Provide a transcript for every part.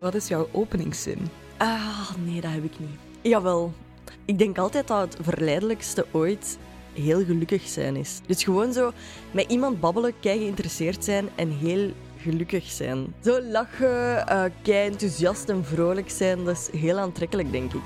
Wat is jouw openingszin? Ah, nee, dat heb ik niet. Jawel. Ik denk altijd dat het verleidelijkste ooit heel gelukkig zijn is. Dus gewoon zo met iemand babbelen, kei geïnteresseerd zijn en heel gelukkig zijn. Zo lachen, uh, kei enthousiast en vrolijk zijn, dat is heel aantrekkelijk, denk ik.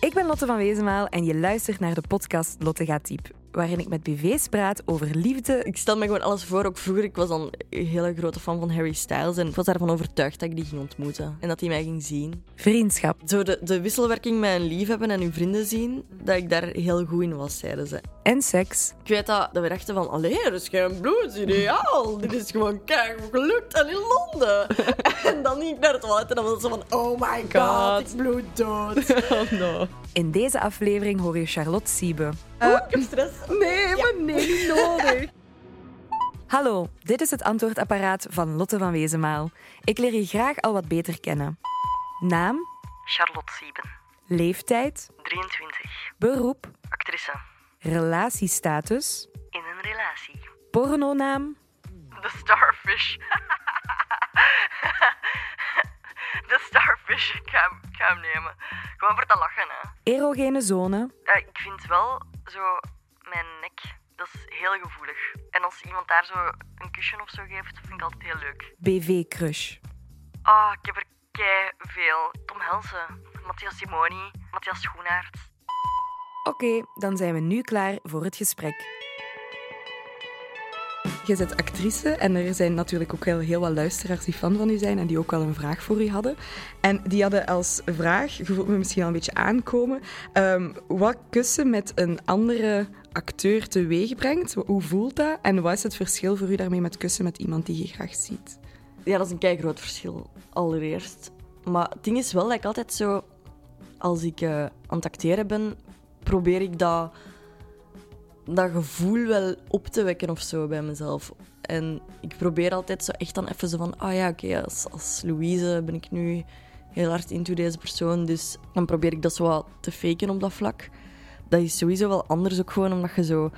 Ik ben Lotte van Wezenmaal en je luistert naar de podcast Lotte gaat diep waarin ik met BV's praat over liefde. Ik stel me gewoon alles voor. Ook vroeger, ik was dan een hele grote fan van Harry Styles. En ik was ervan overtuigd dat ik die ging ontmoeten. En dat hij mij ging zien. Vriendschap. Zo de, de wisselwerking met een liefhebben en hun vrienden zien, dat ik daar heel goed in was, zeiden ze. En seks. Ik weet dat, dat we dachten van, allee, dat is geen bloedideaal. Dit is gewoon kijk gelukt en in Londen. en dan niet naar het toilet en dan was het zo van, oh my god, ik bloed dood. oh no. In deze aflevering hoor je Charlotte Siebe. Uh, ik heb stress. Nee, maar nee, niet nodig. Hallo, dit is het antwoordapparaat van Lotte van Wezenmaal. Ik leer je graag al wat beter kennen. Naam? Charlotte Sieben. Leeftijd? 23. Beroep? Actrice. Relatiestatus? In een relatie. Pornonaam? The Starfish. De Starfish. Ik ga, hem, ik ga hem nemen. Gewoon voor te lachen, hè. Erogene zone? Ja, ik vind wel zo mijn nek, dat is heel gevoelig. En als iemand daar zo een kusje of zo geeft, vind ik altijd heel leuk. BV-crush? Ah, ik heb er kei veel. Tom Helsen, Matthias Simoni, Matthias Schoenaert. Oké, dan zijn we nu klaar voor het gesprek. Je bent actrice en er zijn natuurlijk ook heel, heel wat luisteraars die fan van u zijn en die ook wel een vraag voor u hadden. En die hadden als vraag, je voelt me misschien al een beetje aankomen, um, wat kussen met een andere acteur teweeg brengt. Hoe voelt dat? En wat is het verschil voor u daarmee met kussen met iemand die je graag ziet? Ja, dat is een kei groot verschil, allereerst. Maar het ding is wel dat ik altijd zo, als ik uh, aan het acteren ben, probeer ik dat dat gevoel wel op te wekken of zo bij mezelf. En ik probeer altijd zo echt dan even zo van, ah oh ja, oké, als, als Louise ben ik nu heel hard into deze persoon, dus dan probeer ik dat zo wat te faken op dat vlak. Dat is sowieso wel anders ook gewoon omdat je zo...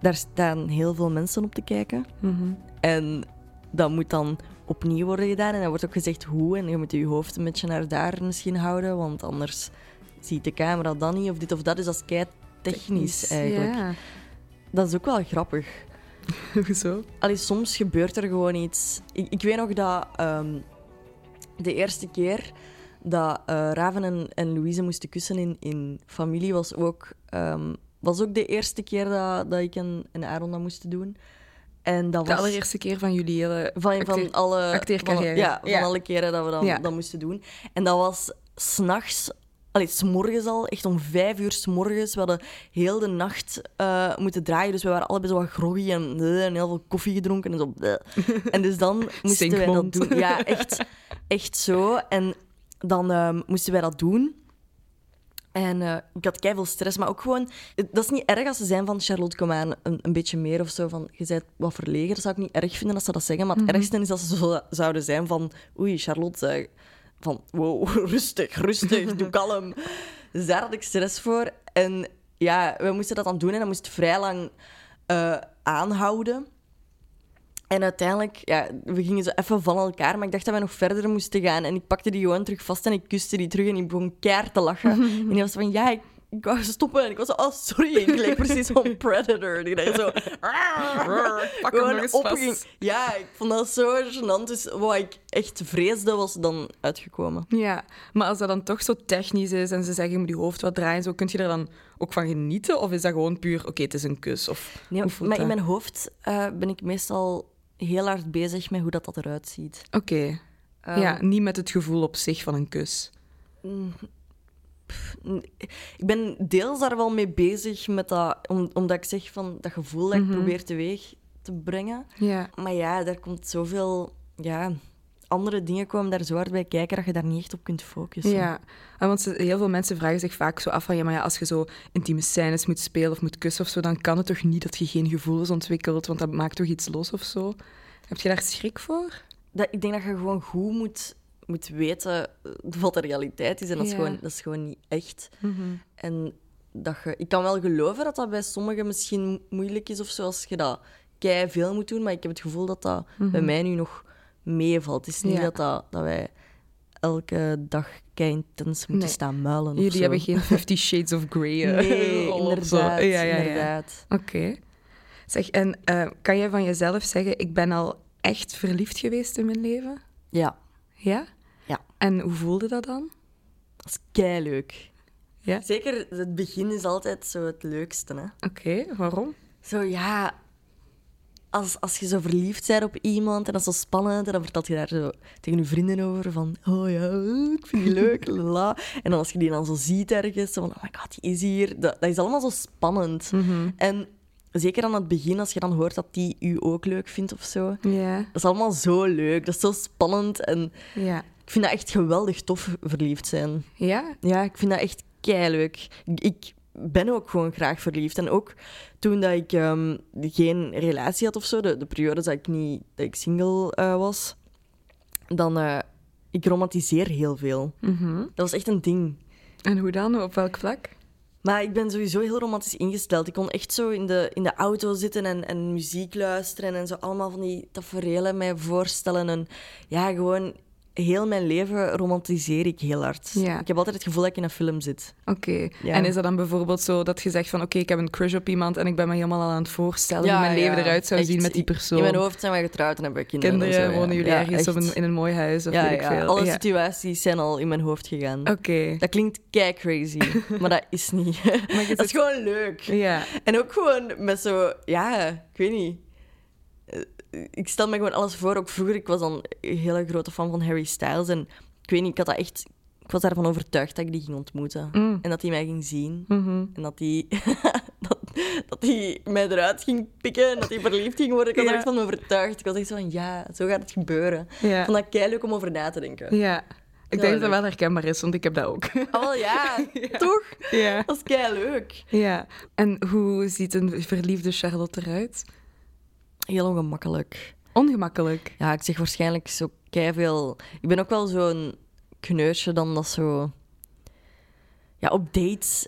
Daar staan heel veel mensen op te kijken. Mhm. En dat moet dan opnieuw worden gedaan. En dan wordt ook gezegd hoe. En je moet je hoofd een beetje naar daar misschien houden, want anders ziet de camera dan niet of dit of dat. Dus dat is kei technisch eigenlijk. Ja. Dat is ook wel grappig. Hoezo? Allee, soms gebeurt er gewoon iets. Ik, ik weet nog dat ehm, de eerste keer dat uh, Raven en, en Louise moesten kussen in, in familie was ook, um, was ook de eerste keer dat, dat ik een, een Aaron moest doen. En dat de was allereerste keer van jullie hele van, van alle acteercarrière. Van, ja, Ja. van alle keren dat we dan, Ja. dat moesten doen. En dat was s'nachts, allee, s'morgens al, echt om vijf uur s'morgens. We hadden heel de nacht eh, moeten draaien, dus we waren allebei zo wat groggy en, eh, en heel veel koffie gedronken en zo. En dus dan moesten wij dat doen. Ja, echt, echt zo. En dan ehm, moesten wij dat doen. En eh, ik had veel stress, maar ook gewoon... Dat is niet erg als ze zijn van Charlotte, kom aan, een, een beetje meer of zo. Van, je bent wat verlegen, dat zou ik niet erg vinden als ze dat zeggen. Maar het ergste is dat ze zo zouden zijn van... Oei, Charlotte, eh, van... Wow, rustig, rustig, doe kalm. Dus daar had ik stress voor. En ja, we moesten dat dan doen en dat moest vrij lang eh, aanhouden. En uiteindelijk, ja, we gingen zo even van elkaar, maar ik dacht dat we nog verder moesten gaan. En ik pakte die gewoon terug vast en ik kuste die terug en ik begon keihard te lachen. en die was van, ja, ik, ik wou stoppen. En ik was zo, oh, sorry. Ik leek precies zo'n predator. Die daar zo... Pak hem opging. Ja, ik vond dat zo gênant. Dus wat ik echt vreesde, was dan uitgekomen. Ja, maar als dat dan toch zo technisch is en ze zeggen je moet je hoofd wat draaien, zo, kun je er dan ook van genieten? Of is dat gewoon puur, oké, het is een kus? Of, Nee, maar in mijn hoofd eh, ben ik meestal heel hard bezig met hoe dat, dat eruit ziet. Oké. Ehm, ja, niet met het gevoel op zich van een kus. Ik ben deels daar wel mee bezig, met dat, om, omdat ik zeg van dat gevoel dat ik Mhm. probeer teweeg te brengen. Ja. Maar ja, daar komt zoveel... Ja, andere dingen komen daar zo hard bij kijken dat je daar niet echt op kunt focussen. Ja, en want heel veel mensen vragen zich vaak zo af van ja, maar ja, als je zo intieme scènes moet spelen of moet kussen of zo, dan kan het toch niet dat je geen gevoelens ontwikkelt, want dat maakt toch iets los of zo. Heb je daar schrik voor? Dat, ik denk dat je gewoon goed moet, moet weten wat de realiteit is. En dat, is gewoon, dat is gewoon niet echt. En dat je, ik kan wel geloven dat dat bij sommigen misschien moeilijk is of zo, als je dat kei veel moet doen. Maar ik heb het gevoel dat dat bij mij nu nog meevalt. Het is niet Ja. dat, dat, dat wij elke dag kei intens moeten Nee. staan muilen. Jullie hebben geen Fifty Shades of Grey eh, Nee, inderdaad. Ja, ja, ja. inderdaad. Oké. Zeg, en eh, kan jij van jezelf zeggen, ik ben al echt verliefd geweest in mijn leven? Ja, Ja? En hoe voelde dat dan? dat is kei leuk. Ja? Zeker het begin is altijd zo het leukste. Hè? Oké, waarom? Zo ja, als, als je zo verliefd bent op iemand en dat is zo spannend, en dan vertelt je daar zo tegen je vrienden over van, oh ja, ik vind die leuk, la. En dan als je die dan zo ziet ergens, zo van, oh my god, die is hier. Dat, dat is allemaal zo spannend. En zeker aan het begin, als je dan hoort dat die u ook leuk vindt of zo, Ja. dat is allemaal zo leuk. Dat is zo spannend en Ja. Ik vind dat echt geweldig tof, verliefd zijn. Ja? Ja, ik vind dat echt leuk. Ik ben ook gewoon graag verliefd. En ook toen dat ik ehm, geen relatie had of zo, de, de periodes dat ik, niet, dat ik single eh, was, dan... eh, ik romantiseer heel veel. Mhm. Dat was echt een ding. En hoe dan? Op welk vlak? Maar ik ben sowieso heel romantisch ingesteld. Ik kon echt zo in de, in de auto zitten en, en muziek luisteren en zo allemaal van die tafereelen mij voorstellen. En ja, gewoon heel mijn leven romantiseer ik heel hard. Ja. Ik heb altijd het gevoel dat ik in een film zit. Oké. Ja. En is dat dan bijvoorbeeld zo dat je zegt van oké, ik heb een crush op iemand en ik ben me helemaal al aan het voorstellen hoe mijn leven eruit zou echt. zien met die persoon? In mijn hoofd zijn we getrouwd en hebben we kinderen. en Kinderen, zo, ja. wonen jullie ergens op een, in een mooi huis of weet ik ja. veel? Alle situaties zijn al in mijn hoofd gegaan. Oké. Dat klinkt kei crazy, maar dat is niet. Dat is gewoon leuk. Ja. En ook gewoon met zo, ja, ik weet niet. Ik stel me gewoon alles voor. Ook vroeger, ik was dan een hele grote fan van Harry Styles. En ik weet niet, ik had dat echt... Ik was daarvan overtuigd dat ik die ging ontmoeten. Mm. En dat hij mij ging zien. Mhm. En dat hij dat, dat hij mij eruit ging pikken. En dat hij verliefd ging worden. Ik was er Ja. echt van overtuigd. Ik was echt zo van, ja, zo gaat het gebeuren. Ik Ja. vond dat kei leuk om over na te denken. Ja. Ik denk dat dat wel herkenbaar is, want ik heb dat ook. Oh wel, ja, toch? ja. Dat is kei leuk. ja. En hoe ziet een verliefde Charlotte eruit? Heel ongemakkelijk. Ongemakkelijk. Ja, ik zeg waarschijnlijk zo veel. Ik ben ook wel zo'n kneusje dan dat zo. Ja, op dates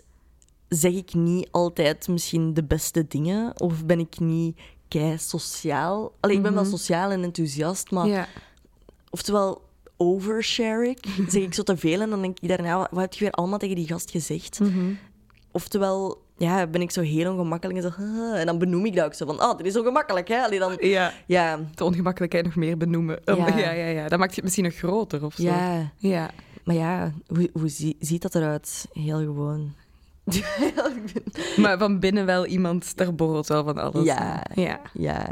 zeg ik niet altijd misschien de beste dingen. Of ben ik niet kei sociaal. Allee, ik ben wel Mhm. sociaal en enthousiast, maar Ja. oftewel overshare ik. zeg ik zo te veel en dan denk ik daarna, wat, wat heb je weer allemaal tegen die gast gezegd? Mhm. Oftewel, ja, ben ik zo heel ongemakkelijk en zo, en dan benoem ik dat ook zo van, oh, dit is ongemakkelijk, hè? Allee, dan, Ja. ja, De ongemakkelijkheid nog meer benoemen. Um, Ja. ja. Ja, ja, Dat maakt je het misschien nog groter of zo. ja. Ja. Maar ja, hoe, hoe zie- ziet dat eruit? Heel gewoon. Maar van binnen wel iemand, daar borrelt wel van alles. Ja. ja. ja.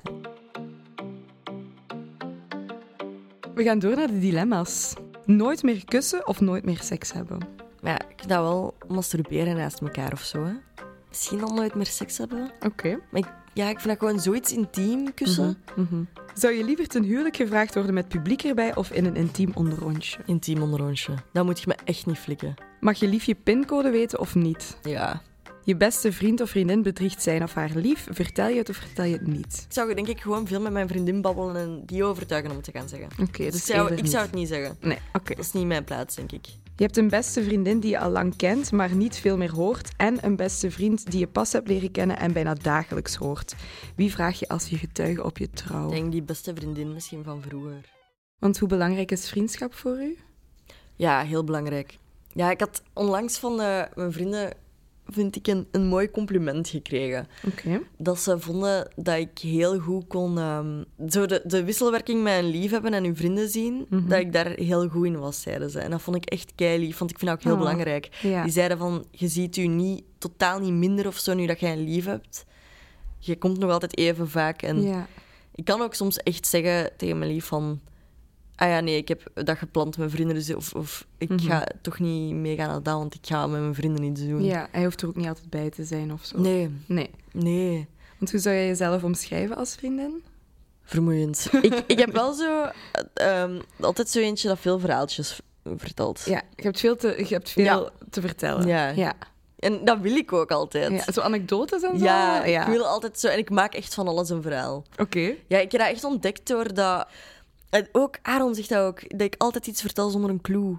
We gaan door naar de dilemma's. Nooit meer kussen of nooit meer seks hebben? Ja, ik vind dat wel masturberen naast elkaar of zo. Hè. Misschien dan nooit meer seks hebben. Oké. Maar ik, ja, ik vind dat gewoon zoiets intiem kussen. Mhm. Zou je liever ten huwelijk gevraagd worden met publiek erbij of in een intiem onderrondje? Intiem onderrondje. Dat moet je me echt niet flikken. Mag je lief je pincode weten of niet? Ja. Je beste vriend of vriendin bedriegt zijn of haar lief. Vertel je het of vertel je het niet? Ik zou denk ik gewoon veel met mijn vriendin babbelen en die overtuigen om het te gaan zeggen. Oké, Dus dus ik, zou, ik zou het niet zeggen. Nee, oké. Dat is niet mijn plaats, denk ik. Je hebt een beste vriendin die je al lang kent, maar niet veel meer hoort. En een beste vriend die je pas hebt leren kennen en bijna dagelijks hoort. Wie vraag je als je getuige op je trouw? Ik denk die beste vriendin misschien van vroeger. Want hoe belangrijk is vriendschap voor u? Ja, heel belangrijk. Ja, ik had onlangs van eh, mijn vrienden vind ik een, een mooi compliment gekregen. Dat ze vonden dat ik heel goed kon... ehm, zo de, de wisselwerking met een liefhebben en uw vrienden zien, Mhm. dat ik daar heel goed in was, zeiden ze. En dat vond ik echt lief, want ik vind dat ook heel Oh, belangrijk. Ja. Die zeiden van, je ziet u niet, totaal niet minder of zo nu dat jij een lief hebt. Je komt nog altijd even vaak. En ja. ik kan ook soms echt zeggen tegen mijn lief van... Ah ja, nee, ik heb dat gepland met mijn vrienden. Dus of, of ik Mhm. ga toch niet meegaan naar dat, want ik ga met mijn vrienden iets doen. ja, hij hoeft er ook niet altijd bij te zijn of zo. Nee, Nee. nee. Want hoe zou jij jezelf omschrijven als vriendin? Vermoeiend. ik, ik heb wel zo... eh, ehm, altijd zo eentje dat veel verhaaltjes vertelt. Ja, je hebt veel te, je hebt veel Ja. te vertellen. Ja. Ja. En dat wil ik ook altijd. Ja, Zo anekdotes en zo? Ja, ja. ik wil altijd zo... En ik maak echt van alles een verhaal. Oké. Ja, ik heb dat echt ontdekt door dat... en Ook Aaron zegt dat ook, dat ik altijd iets vertel zonder een clue.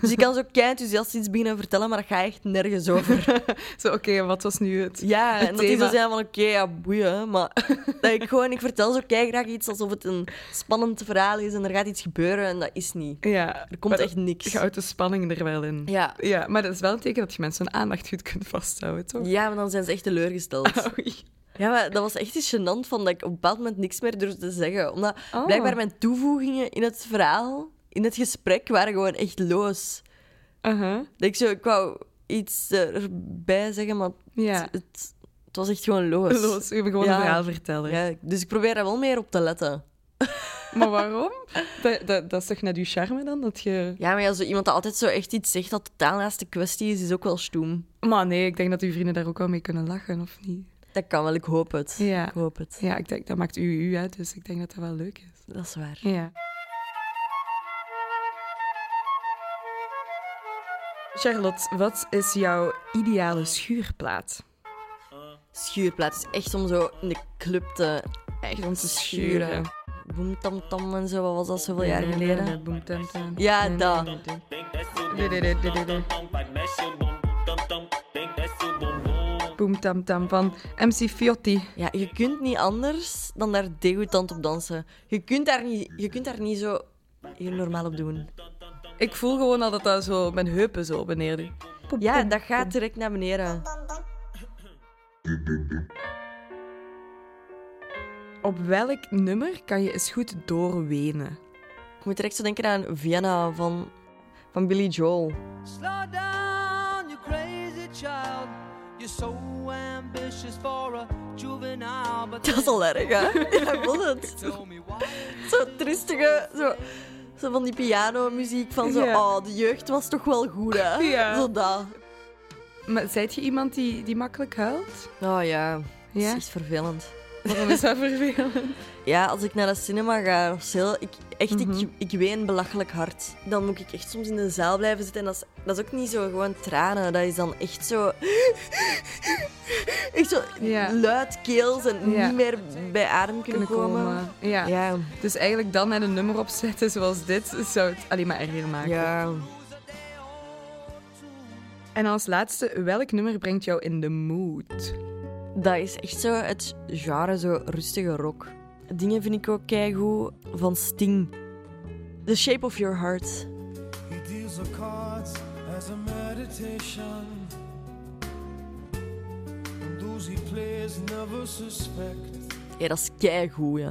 Dus ik kan zo kei enthousiast iets beginnen vertellen, maar dat gaat echt nergens over. Zo, oké, wat was nu het? Ja, Het en dat zo thema. zijn van oké, ja, boeien. Maar dat ik gewoon, ik vertel zo kei graag iets alsof het een spannend verhaal is en er gaat iets gebeuren en dat is niet. Ja, Er komt echt niks. Je houdt de spanning er wel in. Ja. Ja, maar dat is wel een teken dat je mensen hun aandacht goed kunt vasthouden, toch? Ja, maar dan zijn ze echt teleurgesteld. Oei. Ja, maar dat was echt iets gênant van dat ik op een bepaald moment niks meer durfde te zeggen. Omdat Oh. blijkbaar mijn toevoegingen in het verhaal, in het gesprek, waren gewoon echt loos. Uh-huh. Dat ik zo, ik wou iets erbij zeggen, maar Ja. het, het, het was echt gewoon loos. Los, je moet gewoon Ja. een verhaal vertellen. Ja, dus ik probeer daar wel meer op te letten. Maar waarom? Dat, dat, dat is toch net je charme dan? Dat je... Ja, maar ja, zo iemand dat altijd zo echt iets zegt dat totaal naast de kwestie is, is ook wel stoem. Maar nee, ik denk dat uw vrienden daar ook wel mee kunnen lachen, of niet? Dat kan wel, ik hoop het. Ja. Ik hoop het. Ja, ik denk, dat maakt u u uit, dus ik denk dat dat wel leuk is. Dat is waar. Ja. Charlotte, wat is jouw ideale schuurplaat? Schuurplaat is echt om zo in de club te, Echt om te schuren. tam tam en zo. Wat was dat zoveel jaar geleden? Tam, tam. Ja, dat. Tam tam van MC Fiotti. Ja, je kunt niet anders dan daar degoutant op dansen. Je kunt daar niet, je kunt daar niet zo heel normaal op doen. Ik voel gewoon al dat dat zo mijn heupen zo beneden. Ja, dat gaat direct naar beneden. Op welk nummer kan je eens goed doorwenen? Ik moet direct zo denken aan Vienna van, van Billy Joel. Slow down, you crazy child. You're so ambitious for a juvenile, but Dat is al erg, hè? Ja, het. Zo tristige, zo, zo van die pianomuziek van zo, oh, de jeugd was toch wel goed, hè? Ja. Zo dat. Maar zijt je iemand die, die makkelijk huilt? Oh ja, dat Ja? is echt vervelend. Waarom is dat vervelend? Ja, als ik naar de cinema ga of zo, ik, echt, Mhm. ik, ik ween belachelijk hard. Dan moet ik echt soms in de zaal blijven zitten en dat is, dat is ook niet zo gewoon tranen. Dat is dan echt zo... Echt zo Ja. luid keels en Ja. niet meer bij adem kunnen, Kunnen komen. komen. Ja. Ja. Dus eigenlijk dan net een nummer opzetten zoals dit zou het alleen maar erger maken. ja. En als laatste, welk nummer brengt jou in de mood? Dat is echt zo het genre, zo rustige rock. Dingen vind ik ook keigoed van Sting. The Shape of Your Heart. He deals the cards as a meditation. And those he plays never suspect. Ja, dat is keigoed, ja.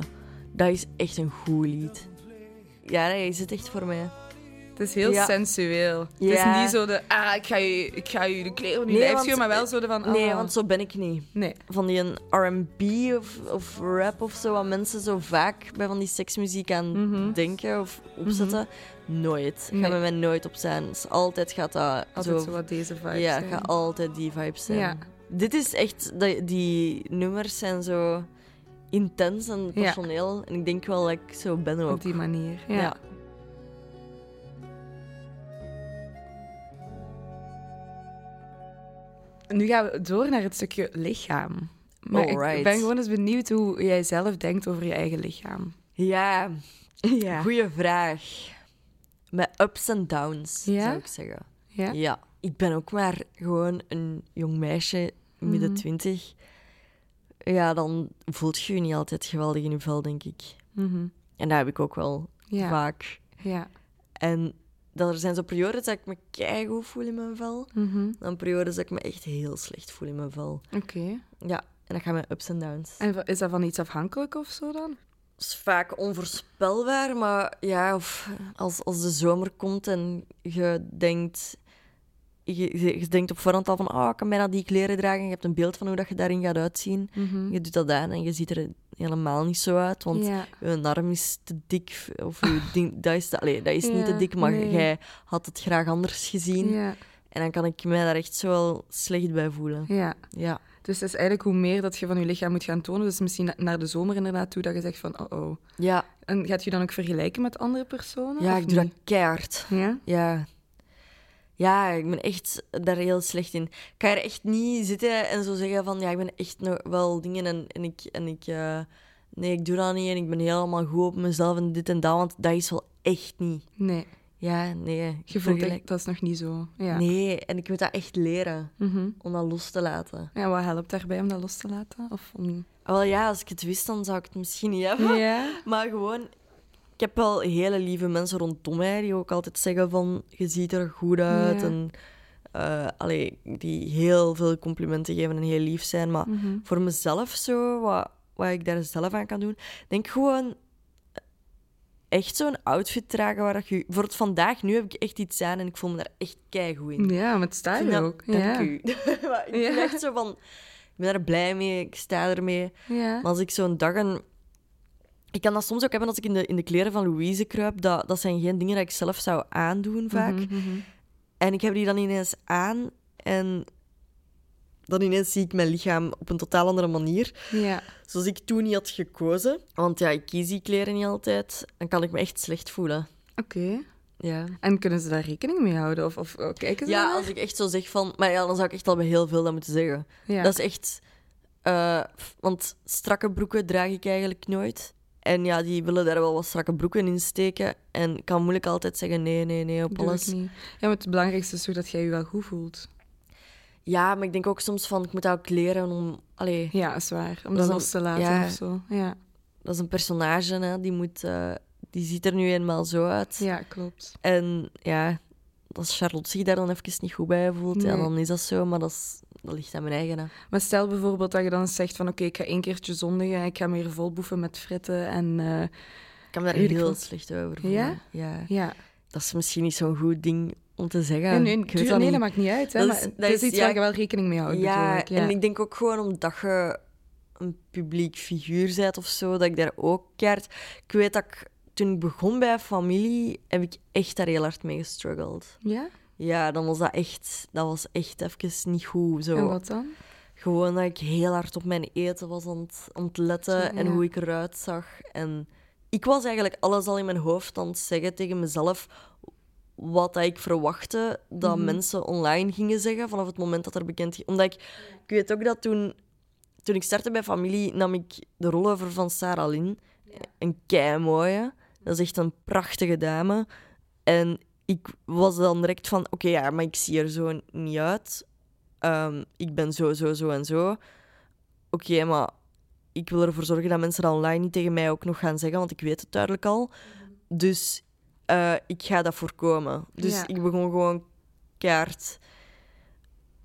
Dat is echt een goed lied. Ja, nee, is het echt voor mij. Het is heel Ja. sensueel. Het is niet zo de, ah, ik ga je, ik ga je de kleren je Nee, lijf schuren, maar wel zo de van, Nee, ah. want zo ben ik niet. Nee. Van die R&B of, of rap of zo, wat mensen zo vaak bij van die seksmuziek aan Mhm. denken of opzetten. Nooit. Nee. Gaat bij mij nooit op zijn. Dus altijd gaat dat Altijd zo... zo wat deze vibe ja, zijn. gaat altijd die vibes zijn. Ja. Dit is echt... Die, die nummers zijn zo intens en Ja. passioneel. En ik denk wel dat ik zo ben ook. Op die manier. Ja. Ja. Nu gaan we door naar het stukje lichaam. Maar ik ben gewoon eens benieuwd hoe jij zelf denkt over je eigen lichaam. Ja, Ja. goeie vraag. Met ups en downs, Ja? zou ik zeggen. Ja? Ja, ik ben ook maar gewoon een jong meisje, midden Mhm. twintig. Ja, dan voelt je je niet altijd geweldig in je vel, denk ik. Mhm. En dat heb ik ook wel Ja. vaak. Ja. En dat er zijn zo periodes dat ik me keigoed voel in mijn vel. Mhm. Dan periodes dat ik me echt heel slecht voel in mijn vel. Oké. Ja, en dat gaat met ups en downs. En is dat van iets afhankelijk of zo dan? Het is vaak onvoorspelbaar, maar ja, of als, als de zomer komt en je denkt... Je, je, je denkt op voorhand al van, oh, ik kan bijna die kleren dragen. Je hebt een beeld van hoe dat je daarin gaat uitzien. Je doet dat aan en je ziet er helemaal niet zo uit, want ja. je arm is te dik. Of je ding, dat is, allee, dat is niet te dik, maar nee. jij had het graag anders gezien. Ja. En dan kan ik mij daar echt zo wel slecht bij voelen. ja. Ja. Dus het is eigenlijk hoe meer dat je van je lichaam moet gaan tonen. Dus misschien na- naar de zomer inderdaad toe dat je zegt van, oh oh. Ja, En gaat je dan ook vergelijken met andere personen? ja ik doe dat keihard. Ja? Ja. Ja, ik ben echt daar heel slecht in. Ik kan er echt niet zitten en zo zeggen van... Ja, ik ben echt nog wel dingen en, en ik... En ik eh, nee, ik doe dat niet en ik ben helemaal goed op mezelf en dit en dat. Want dat is wel echt niet. Nee. Ja, nee. Je voelt vergelijk- echt, dat is nog niet zo. Ja. Nee, en ik moet dat echt leren, Mhm. om dat los te laten. En wat helpt daarbij om dat los te laten? Of om... Wel ja, als ik het wist, dan zou ik het misschien niet hebben. Ja. Maar gewoon, ik heb wel hele lieve mensen rondom mij die ook altijd zeggen van, je ziet er goed uit. Ja. En allee, die heel veel complimenten geven en heel lief zijn. Maar Mhm. voor mezelf zo, wat, wat ik daar zelf aan kan doen, denk gewoon echt zo'n outfit dragen waar dat je... Voor het vandaag, nu heb ik echt iets aan en ik voel me daar echt keigoed in. Ja, sta Ik je ook. Dank Ja. u. Maar ik Ja. ben echt zo van... Ik ben daar blij mee, ik sta ermee. Ja. Maar als ik zo'n dag een... Ik kan dat soms ook hebben als ik in de, in de kleren van Louise kruip. Dat, dat zijn geen dingen dat ik zelf zou aandoen, vaak. Mhm, mhm. En ik heb die dan ineens aan en dan ineens zie ik mijn lichaam op een totaal andere manier. Ja. Zoals ik toen niet had gekozen. Want ja, ik kies die kleren niet altijd. Dan kan ik me echt slecht voelen. Oké. Ja. En kunnen ze daar rekening mee houden? Of, of oh, kijken ze Ja, als ik echt zo zeg van... Maar ja, dan zou ik echt al bij heel veel dat moeten zeggen. Ja. Dat is echt... eh, want strakke broeken draag ik eigenlijk nooit. En ja, die willen daar wel wat strakke broeken in steken. En ik kan moeilijk altijd zeggen nee, nee, nee op Doe alles. niet. Ja, maar het belangrijkste is toch dat jij je wel goed voelt. Ja, maar ik denk ook soms van, ik moet dat ook leren om... Allee, Ja, is waar. Om Dat los te laten ja. of zo. Ja. dat is een personage, hè. Die, moet, eh, die ziet er nu eenmaal zo uit. ja, klopt. En ja, als Charlotte zich daar dan even niet goed bij voelt, ja, dan is dat zo. Maar dat, is, dat ligt aan mijn eigen. hè. Maar stel bijvoorbeeld dat je dan zegt van oké, ik ga één keertje zondigen, ik ga me hier volboefen met fritten en eh, Ik kan me daar heel veel. slecht over voelen. Ja? ja? ja. Dat is misschien niet zo'n goed ding om te zeggen. Nee, ik weet tuur- dat nee, niet. dat maakt niet uit. Hè, Dat maar is- dat is iets ja, waar je wel rekening mee houdt. Ja. en ik denk ook gewoon omdat je een publiek figuur bent of zo, dat ik daar ook keert. Ik weet dat ik, toen ik begon bij familie, heb ik echt daar heel hard mee gestruggeld. Ja? Ja, dan was dat echt, dat was echt even niet goed. Zo. En wat dan? Gewoon dat ik heel hard op mijn eten was aan het, aan het letten en hoe ik eruit zag. En ik was eigenlijk alles al in mijn hoofd aan het zeggen tegen mezelf wat dat ik verwachtte dat Mhm. mensen online gingen zeggen vanaf het moment dat er bekend... Omdat ik, ik weet ook dat toen, toen ik startte bij familie, nam ik de rol over van Sarah Lynn. Een kei mooie. Dat is echt een prachtige dame. En ik was dan direct van, oké, ja, maar ik zie er zo niet uit. Ehm, ik ben zo, zo, zo en zo. Oké, maar ik wil ervoor zorgen dat mensen dat online niet tegen mij ook nog gaan zeggen, want ik weet het duidelijk al. Dus eh, ik ga dat voorkomen. Dus Ja. ik begon gewoon keihard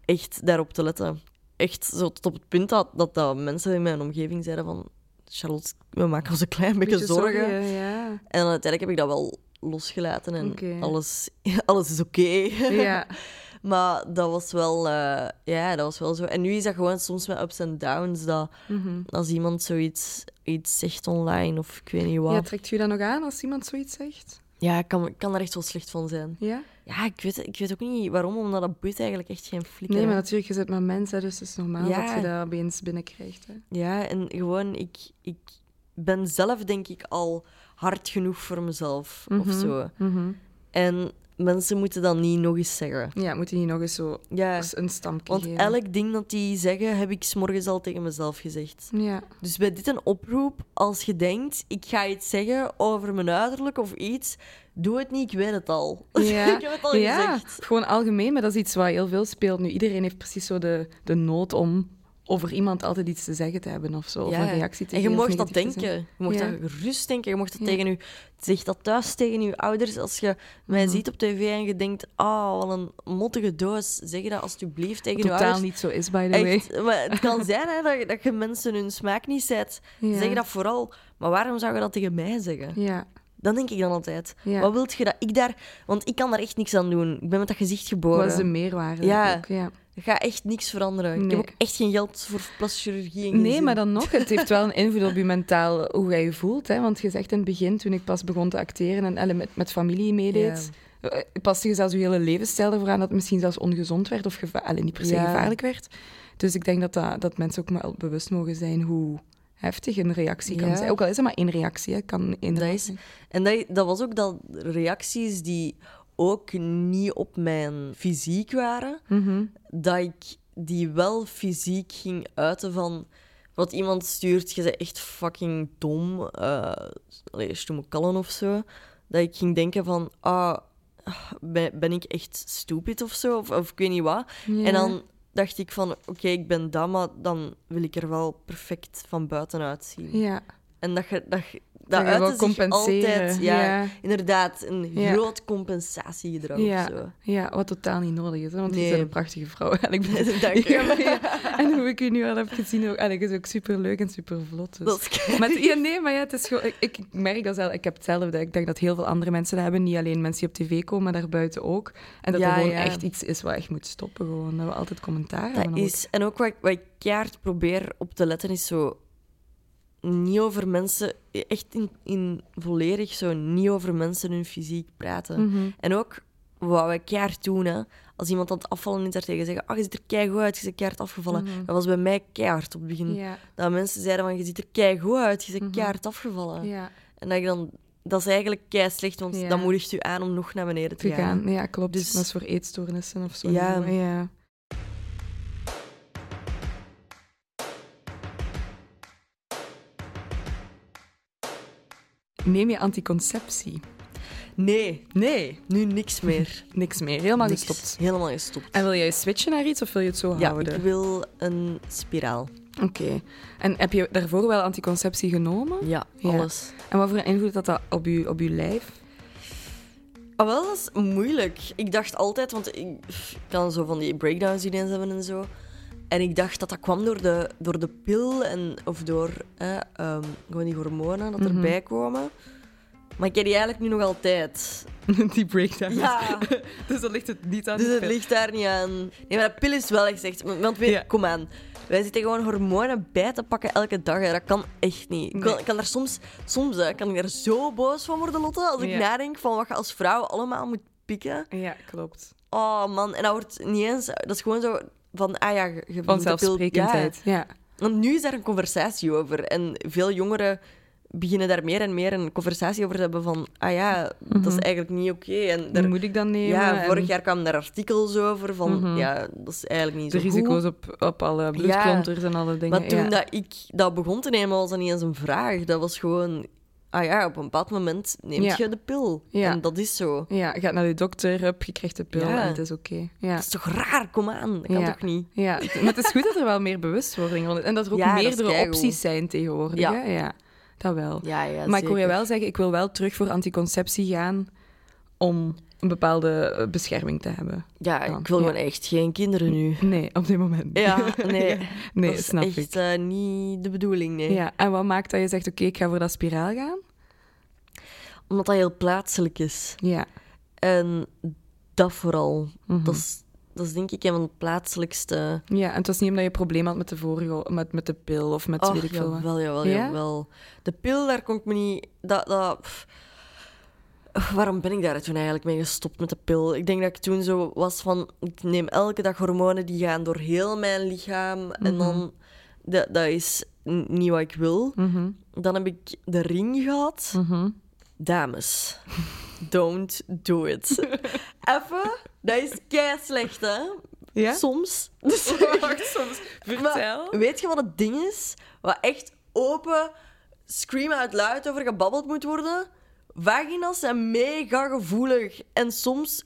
echt daarop te letten. Echt zo tot op het punt dat, dat, dat mensen in mijn omgeving zeiden van... Charlotte, we maken ons een klein beetje, Beetje zorgen. ja. En uiteindelijk heb ik dat wel losgelaten en alles, alles is oké. Ja. maar dat was wel, eh, ja, dat was wel zo. En nu is dat gewoon soms met ups en downs. Dat Mhm. als iemand zoiets iets zegt online of ik weet niet wat. ja, Ja, trekt je dat nog aan als iemand zoiets zegt? ik kan, kan er echt wel slecht van zijn. Ja? Ja, ik weet, ik weet ook niet waarom, omdat dat boeit eigenlijk echt geen flikker. Nee, maar natuurlijk, je zit met mensen, dus het is normaal Ja. dat je dat opeens binnenkrijgt. Hè. Ja, en gewoon, ik, ik ben zelf denk ik al hard genoeg voor mezelf of Mhm. zo. Mhm. En mensen moeten dat niet nog eens zeggen. Ja, moet je niet nog eens zo Ja, een stampje want geven. elk ding dat die zeggen, heb ik 's morgens al tegen mezelf gezegd. Ja. Dus bij dit een oproep, als je denkt, ik ga iets zeggen over mijn uiterlijk of iets, doe het niet, ik weet het al. Ja. ik heb het al ja, gezegd. gewoon algemeen, maar dat is iets wat heel veel speelt nu. Iedereen heeft precies zo de, de nood om over iemand altijd iets te zeggen te hebben of zo. Of een reactie te En je mocht dat denken. Je mocht Ja. dat gerust denken. Je mocht dat Ja. tegen je... Zeg dat thuis tegen je ouders. Als je mij Mhm. ziet op tv en je denkt... Ah, wat een mottige doos. Zeg dat alsjeblieft tegen je Totaal ouders. niet zo is, by the way. Echt, maar het kan zijn hè, dat, je- dat je mensen hun smaak niet zet. Zeg dat vooral. Maar waarom zou je dat tegen mij zeggen? Ja. Dan denk ik dan altijd. Ja. Wat wilt je dat ik daar... Want ik kan daar echt niks aan doen. Ik ben met dat gezicht geboren. Wat is de meerwaarde? Ja. ook, ja. Gaat echt niks veranderen. Ik heb ook echt geen geld voor plastische chirurgie. en Nee, zin. maar dan nog, het heeft wel een invloed op je mentaal, hoe jij je voelt. Hè? Want je zegt in het begin, toen ik pas begon te acteren en met, met familie meedeed, eh, paste je zelfs je hele levensstijl ervoor aan dat het misschien zelfs ongezond werd of geva- allee, niet per se Ja. gevaarlijk werd. Dus ik denk dat, dat, dat mensen ook wel bewust mogen zijn hoe heftig een reactie kan Ja. zijn. Ook al is het maar één reactie, hè, kan één Dat is-. En dat, dat was ook dat reacties die ook niet op mijn fysiek waren, Mhm. dat ik die wel fysiek ging uiten van wat iemand stuurt, je bent echt fucking dom, allee, stomme kallen of zo. Dat ik ging denken van, ah, ben, ben ik echt stupid of zo? Of, of ik weet niet wat. En dan dacht ik van, oké, ik ben dat, maar dan wil ik er wel perfect van buitenuit zien. Ja, En dat je... Dat, je- dat dat je compenseren. altijd... Ja, ja. inderdaad, een Ja. groot compensatiegedrag Ja. of zo. Ja, wat totaal niet nodig is, hè, want je Nee. bent een prachtige vrouw. En, ik ben... Dank je. En hoe ik u nu al heb gezien, ook, en ik is ook super leuk en super vlot. Dus. Dat is Maar ja, nee, maar ja, het is gewoon, ik, ik merk dat zelf, ik heb hetzelfde. Ik denk dat heel veel andere mensen dat hebben. Niet alleen mensen die op tv komen, maar daarbuiten ook. En dat er gewoon echt iets is wat echt moet stoppen. Gewoon. Dat we altijd commentaar hebben. Dat ook. is, en ook wat, ik- wat ik keihard probeer op te letten is zo niet over mensen, echt in, in volledig zo niet over mensen hun fysiek praten. Mhm. En ook wat wij keihard doen, hè, als iemand aan het afvallen is, daar tegen zeggen: Ah, je ziet er keigoed uit, je bent keihard afgevallen. Mhm. Dat was bij mij keihard op het begin. Dat mensen zeiden: van, Je ziet er keigoed uit, je bent Mhm. keihard afgevallen. En dat ik dan, dat is eigenlijk kei slecht, want dan moedigt u aan om nog naar beneden te te gaan. gaan. Ja, klopt. Dus- Dat is voor eetstoornissen of zo. Ja. ja. Neem je anticonceptie? Nee, Nee, nu niks meer. niks meer. Helemaal Niks. gestopt. Helemaal gestopt. En wil jij switchen naar iets of wil je het zo Ja, houden? ik wil een spiraal. Oké. En heb je daarvoor wel anticonceptie genomen? Ja, Ja. alles. En wat voor een invloed had dat op je, op je lijf? Ah, wel, dat is moeilijk. Ik dacht altijd, want ik kan zo van die breakdowns ineens hebben en zo. En ik dacht dat dat kwam door de, door de pil en, of door eh, ehm, gewoon die hormonen dat Mhm. erbij komen. Maar ik heb die eigenlijk nu nog altijd. Die breakdown. Ja, Dus dan ligt het niet aan dus de het ligt daar niet aan. Nee, maar dat pil is wel echt echt. Want weet, Ja. kom aan. Wij zitten gewoon hormonen bij te pakken elke dag. Hè. Dat kan echt niet. Ik kan, Nee. kan daar soms, soms hè, kan ik daar zo boos van worden, Lotte. Als ik Ja. nadenk van wat je als vrouw allemaal moet pikken. Ja, klopt. Oh man, en dat wordt niet eens. Dat is gewoon zo van, ah ja, je de Vanzelfsprekendheid. Ja. Ja. Want nu is daar een conversatie over. En veel jongeren beginnen daar meer en meer een conversatie over te hebben van, ah ja, dat is Mhm. eigenlijk niet oké. En daar, moet ik dan nemen? ja, vorig jaar kwamen daar artikels over van, Mhm. ja, dat is eigenlijk niet De zo risico's goed. op, op alle bloedklonters en alle dingen. Maar toen ja. dat ik dat begon te nemen, was dat niet eens een vraag. Dat was gewoon, ah ja, op een bepaald moment neem Ja. je de pil. Ja. En dat is zo. Ja, je gaat naar de dokter, hup, je krijgt de pil Ja. en het is oké. Ja. Dat is toch raar? Kom aan, dat kan toch niet? Ja, maar het is goed dat er wel meer bewustwording rond is. En dat er ook meerdere opties zijn tegenwoordig. Ja. Ja. dat wel. Maar ik hoor je zeker. wel zeggen, ik wil wel terug voor anticonceptie gaan om een bepaalde eh, bescherming te hebben. Ja, dan. ik wil Ja. gewoon echt geen kinderen nu. Nee, op dit moment. Ja, nee. nee, dat is snap echt ik. eh, niet de bedoeling, nee. Ja, en wat maakt dat je zegt, oké, ik ga voor dat spiraal gaan? Omdat dat heel plaatselijk is. Ja. En dat vooral. Mhm. Dat, is, dat is denk ik een van de plaatselijkste... Ja, en het was niet omdat je een probleem had met de vorige, met, met de pil of met Och, weet ik veel jawel, jawel, Ja? jawel. De pil, daar kon ik me niet... Dat, dat, pff. Waarom ben ik daar toen eigenlijk mee gestopt met de pil? Ik denk dat ik toen zo was van... Ik neem elke dag hormonen die gaan door heel mijn lichaam. En Mhm. dan... Dat, dat is niet wat ik wil. Mhm, Dan heb ik de ring gehad. mhm. Dames, don't do it. Even, dat is kei slecht, hè? Ja? Soms. Dus, Wacht, soms. Vertel. maar weet je wat het ding is? Wat echt open, scream out loud over gebabbeld moet worden? Vagina's zijn mega gevoelig. En soms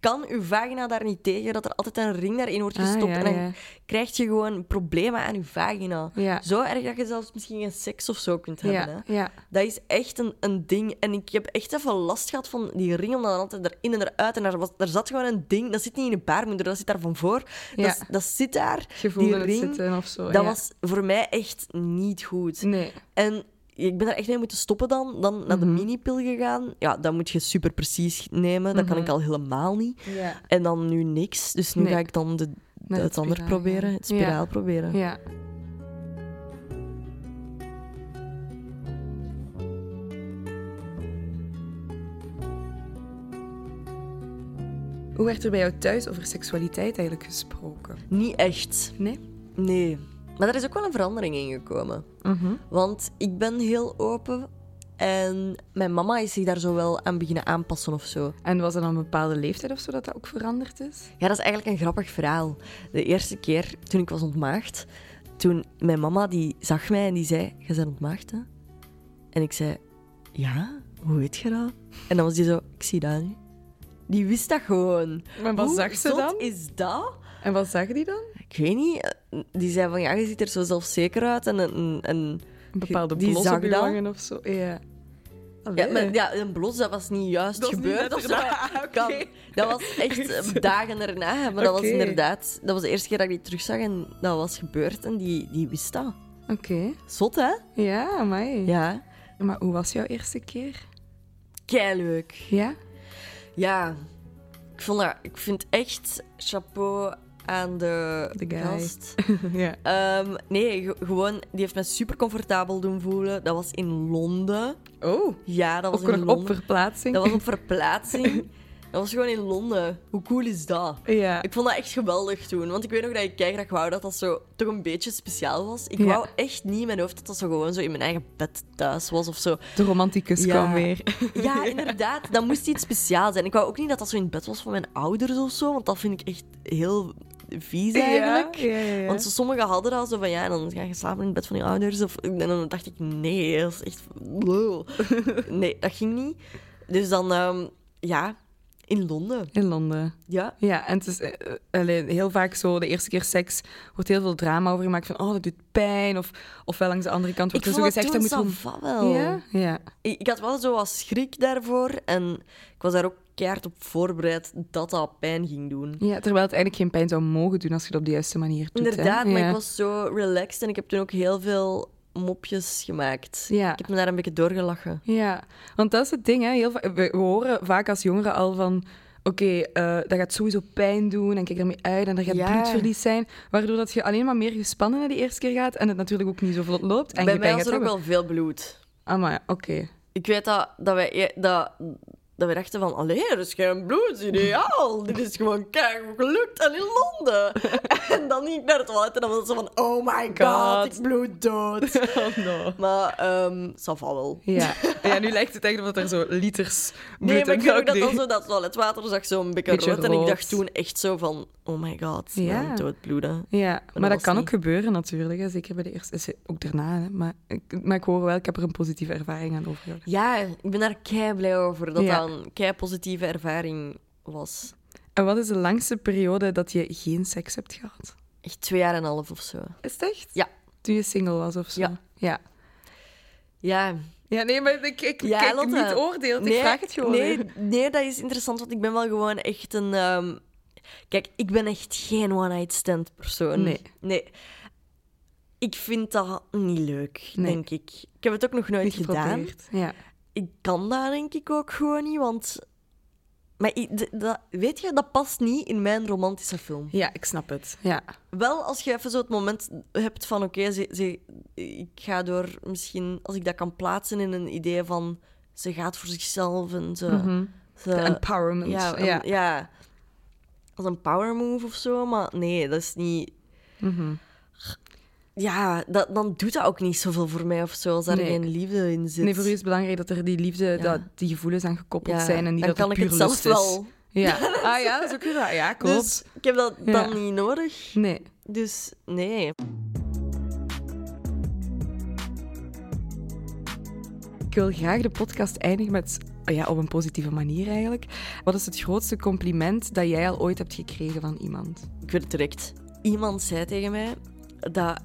kan uw vagina daar niet tegen dat er altijd een ring daarin wordt Ah, gestopt. ja, en dan krijg je gewoon problemen aan uw vagina. Ja. Zo erg dat je zelfs misschien geen seks of zo kunt hebben. Hè? Dat is echt een, een ding. En ik heb echt even last gehad van die ring, omdat dan altijd erin en eruit. En daar, was, daar zat gewoon een ding. Dat zit niet in je baarmoeder, dat zit daar van voor. Ja. Dat, dat zit daar. Je die ring, zitten of zo. Dat was voor mij echt niet goed. Nee. En ik ben daar echt mee moeten stoppen dan. Dan naar de Mhm. minipil gegaan. Ja, dat moet je super precies nemen. Dat kan Mhm. ik al helemaal niet. Ja. En dan nu niks. Dus nu Nee. ga ik dan de, het ander proberen. Het spiraal proberen. Ja. Hoe werd er bij jou thuis over seksualiteit eigenlijk gesproken? Niet echt. Nee? Nee. Maar er is ook wel een verandering in gekomen. Want ik ben heel open en mijn mama is zich daar zo wel aan beginnen aanpassen of zo. En was er dan een bepaalde leeftijd of zo dat dat ook veranderd is? Ja, dat is eigenlijk een grappig verhaal. De eerste keer toen ik was ontmaagd, toen mijn mama die zag mij en die zei: Je bent ontmaagd, hè? En ik zei: Ja, hoe weet je dat? En dan was die zo: Ik zie dat nu. Die wist dat gewoon. Maar wat Hoe zag ze dan? is dat? En wat zag die dan? Ik weet niet. Die zei van, ja, je ziet er zo zelfzeker uit. En, en, en Een bepaalde blos op je wangen of zo. Ja. Ja, maar ja, een blos, dat was niet juist Dat is niet gebeurd of zo. Ah, Kan-. Dat was echt eh, dagen erna. Maar dat was inderdaad... Dat was de eerste keer dat ik die terugzag en dat was gebeurd. En die, die wist dat. Oké. Zot, hè? Ja, amai. Ja. Maar hoe was jouw eerste keer? Kei leuk. Ja? Ja. Ik, vond dat, ik vind echt chapeau aan de, De gast. ja. Ehm, nee, ge- gewoon... Die heeft me super comfortabel doen voelen. Dat was in Londen. Oh, Ja, dat was ook in nog op Londen. verplaatsing. Dat was op verplaatsing. Dat was gewoon in Londen. Hoe cool is dat? Ja. Ik vond dat echt geweldig toen. Want ik weet nog dat ik graag wou dat dat zo toch een beetje speciaal was. Ik Ja. wou echt niet in mijn hoofd dat dat zo gewoon zo in mijn eigen bed thuis was of zo. De romanticus Ja. kwam weer. Ja, inderdaad. Dat moest iets speciaals zijn. Ik wou ook niet dat dat zo in het bed was van mijn ouders of zo. Want dat vind ik echt heel vies eigenlijk. Ja, ja, ja. Want zo, sommigen hadden dat zo van ja, dan ga je slapen in het bed van je ouders. Of, en dan dacht ik, nee, dat is echt. Nee, dat ging niet. Dus dan, ehm, ja, in Londen. In Londen. Ja. Ja, en het is eh, eh, allee, heel vaak zo, de eerste keer seks, wordt heel veel drama over gemaakt van, oh, dat doet pijn. Of, ofwel langs de andere kant Ik wordt er zo dat gezegd, dat moet va wel. Ja, ja. Ik, ik had wel zo wat schrik daarvoor. En ik was daar ook keihard op voorbereid dat dat pijn ging doen. ja, terwijl het eigenlijk geen pijn zou mogen doen als je het op de juiste manier doet. hè. Inderdaad, maar Ja. ik was zo relaxed en ik heb toen ook heel veel mopjes gemaakt. Ja. Ik heb me daar een beetje doorgelachen. Ja, want dat is het ding. Hè. Heel we, we horen vaak als jongeren al van... Oké, eh, dat gaat sowieso pijn doen en kijk ermee uit en er gaat Ja. bloedverlies zijn. Waardoor dat je alleen maar meer gespannen naar die eerste keer gaat en het natuurlijk ook niet zo vlot loopt. En Bij je mij was gaat er ook wel veel bloed. Ah, maar oké. Ik weet dat, dat wij... Dat, dat wij dachten van, allee, er is geen bloed, ideaal. Dit is gewoon keihard gelukt en in Londen. en dan ging ik naar het toilet en dan was het zo van, oh my god, God. ik bloed dood. Oh no. Maar, ehm ça wel. Ja. ja, nu lijkt het echt of er zo liters bloed Nee, maar ik ook dat dan zo dat toiletwater zag zo een beetje, Beetje rood. En ik dacht toen echt zo van, oh my god, Ja. doodbloeden. Ja, maar dat was kan niet. ook gebeuren natuurlijk. Hè. Zeker bij de eerste... Ook daarna, hè. Maar, ik, maar ik hoor wel, ik heb er een positieve ervaring aan overgehouden. Ja, ik ben daar kei blij over dat Ja. dat een kei positieve ervaring was. En wat is de langste periode dat je geen seks hebt gehad? Echt twee jaar en een half of zo. Is het echt? Ja. Toen je single was of zo? Ja. Ja, Ja, ja nee, maar ik, ik Ja, kijk Lotte. niet oordeeld. ik vraag het gewoon. Nee, nee, dat is interessant, want ik ben wel gewoon echt een... ehm, Kijk, ik ben echt geen one-night stand persoon. Nee. Nee. Ik vind dat niet leuk, Nee. denk ik. Ik heb het ook nog nooit Niet gedaan. Ja. Ik kan dat denk ik ook gewoon niet, want... Maar dat, weet je, dat past niet in mijn romantische film. ja, ik snap het. Ja. Wel, als je even zo het moment hebt van... Oké, ze, ze, ik ga door misschien... Als ik dat kan plaatsen in een idee van... Ze gaat voor zichzelf en ze... Ze De empowerment. ja, een- ja. Als een power move of zo, maar nee, dat is niet... Mhm. Ja, dat, dan doet dat ook niet zoveel voor mij of zo, als daar Nee. geen liefde in zit. Nee, voor u is het belangrijk dat er die liefde, Ja. dat die gevoelens aan gekoppeld Ja, zijn en niet dan dat kan het ik het zelf wel. Ja. Ah ja, dat is ook weer. Ja, klopt. Dus ik heb dat Ja. dan niet nodig. Nee. Dus nee. Ik wil graag de podcast eindigen met, ja, op een positieve manier eigenlijk. Wat is het grootste compliment dat jij al ooit hebt gekregen van iemand? Ik weet het direct. Iemand zei tegen mij dat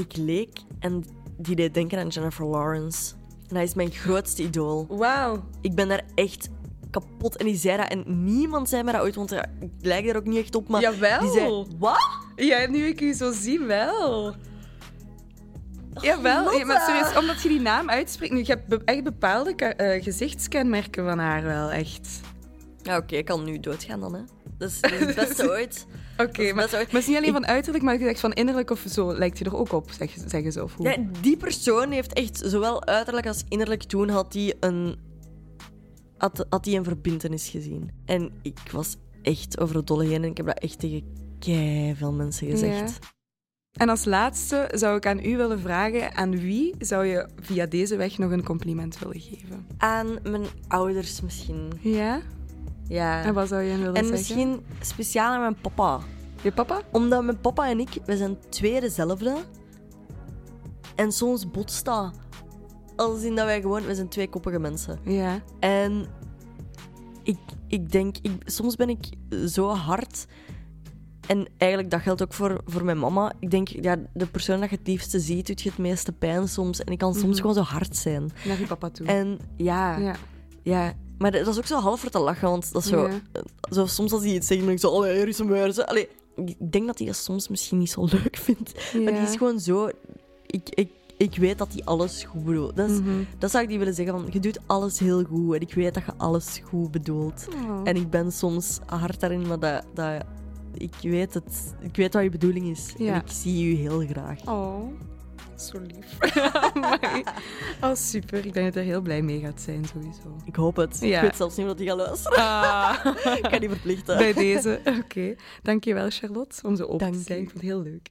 ik leek en die deed denken aan Jennifer Lawrence. En hij is mijn grootste idool. Wauw. Ik ben daar echt kapot. En die zei dat. En niemand zei me dat ooit, want ik lijk daar ook niet echt op. Maar Jawel. die zei, wat? Ja, nu ik u zo zie, wel. Jawel, Lotte. ja, maar serieus, omdat je die naam uitspreekt. Nu, je hebt be- echt bepaalde eh, gezichtskenmerken van haar wel, echt. Ja, oké, ik kan nu doodgaan dan, hè. Dat is, dat is het beste ooit. Oké, maar, het is niet alleen van uiterlijk, maar je zegt van innerlijk of zo lijkt je er ook op, zeg, zeggen ze. Of hoe? Ja, die persoon heeft echt, zowel uiterlijk als innerlijk, toen had hij een, had, had die een verbintenis gezien. En ik was echt over de dolle heen en ik heb dat echt tegen kei veel mensen gezegd. En als laatste zou ik aan u willen vragen, aan wie zou je via deze weg nog een compliment willen geven? Aan mijn ouders misschien. Ja? Ja. En wat zou je willen En zeggen? misschien speciaal aan mijn papa. Je papa? Omdat mijn papa en ik, we zijn twee dezelfde. En soms botst dat. Als in dat wij gewoon, we zijn twee koppige mensen. Ja. En ik ik denk, ik, soms ben ik zo hard. En eigenlijk, dat geldt ook voor, voor mijn mama. Ik denk, ja, de persoon dat je het liefste ziet, doet je het meeste pijn soms. En ik kan soms Mhm. gewoon zo hard zijn. Naar je papa toe. En ja, ja. ja. Maar dat is ook zo half voor te lachen, want dat is zo... Ja. zo soms als hij iets zegt, dan denk ik zo, allee, hier is een. Zo, Allee, ik denk dat hij dat soms misschien niet zo leuk vindt. Maar die is gewoon zo... Ik, ik, ik weet dat hij alles goed bedoelt. Dat, is, Mhm. dat zou ik niet willen zeggen, van, je doet alles heel goed. En ik weet dat je alles goed bedoelt. Oh. En ik ben soms hard daarin, maar dat, dat, ik, weet het, ik weet wat je bedoeling is. Ja. En ik zie je heel graag. Oh, zo lief. Oh, super. Ik denk dat hij er heel blij mee gaat zijn, sowieso. Ik hoop het. Ja. Ik weet zelfs niet of hij gaat luisteren. Ah, ik kan niet verplichten. bij deze. Oké. Dankjewel, Charlotte, om zo open Dank te zijn. Ik vond het heel leuk.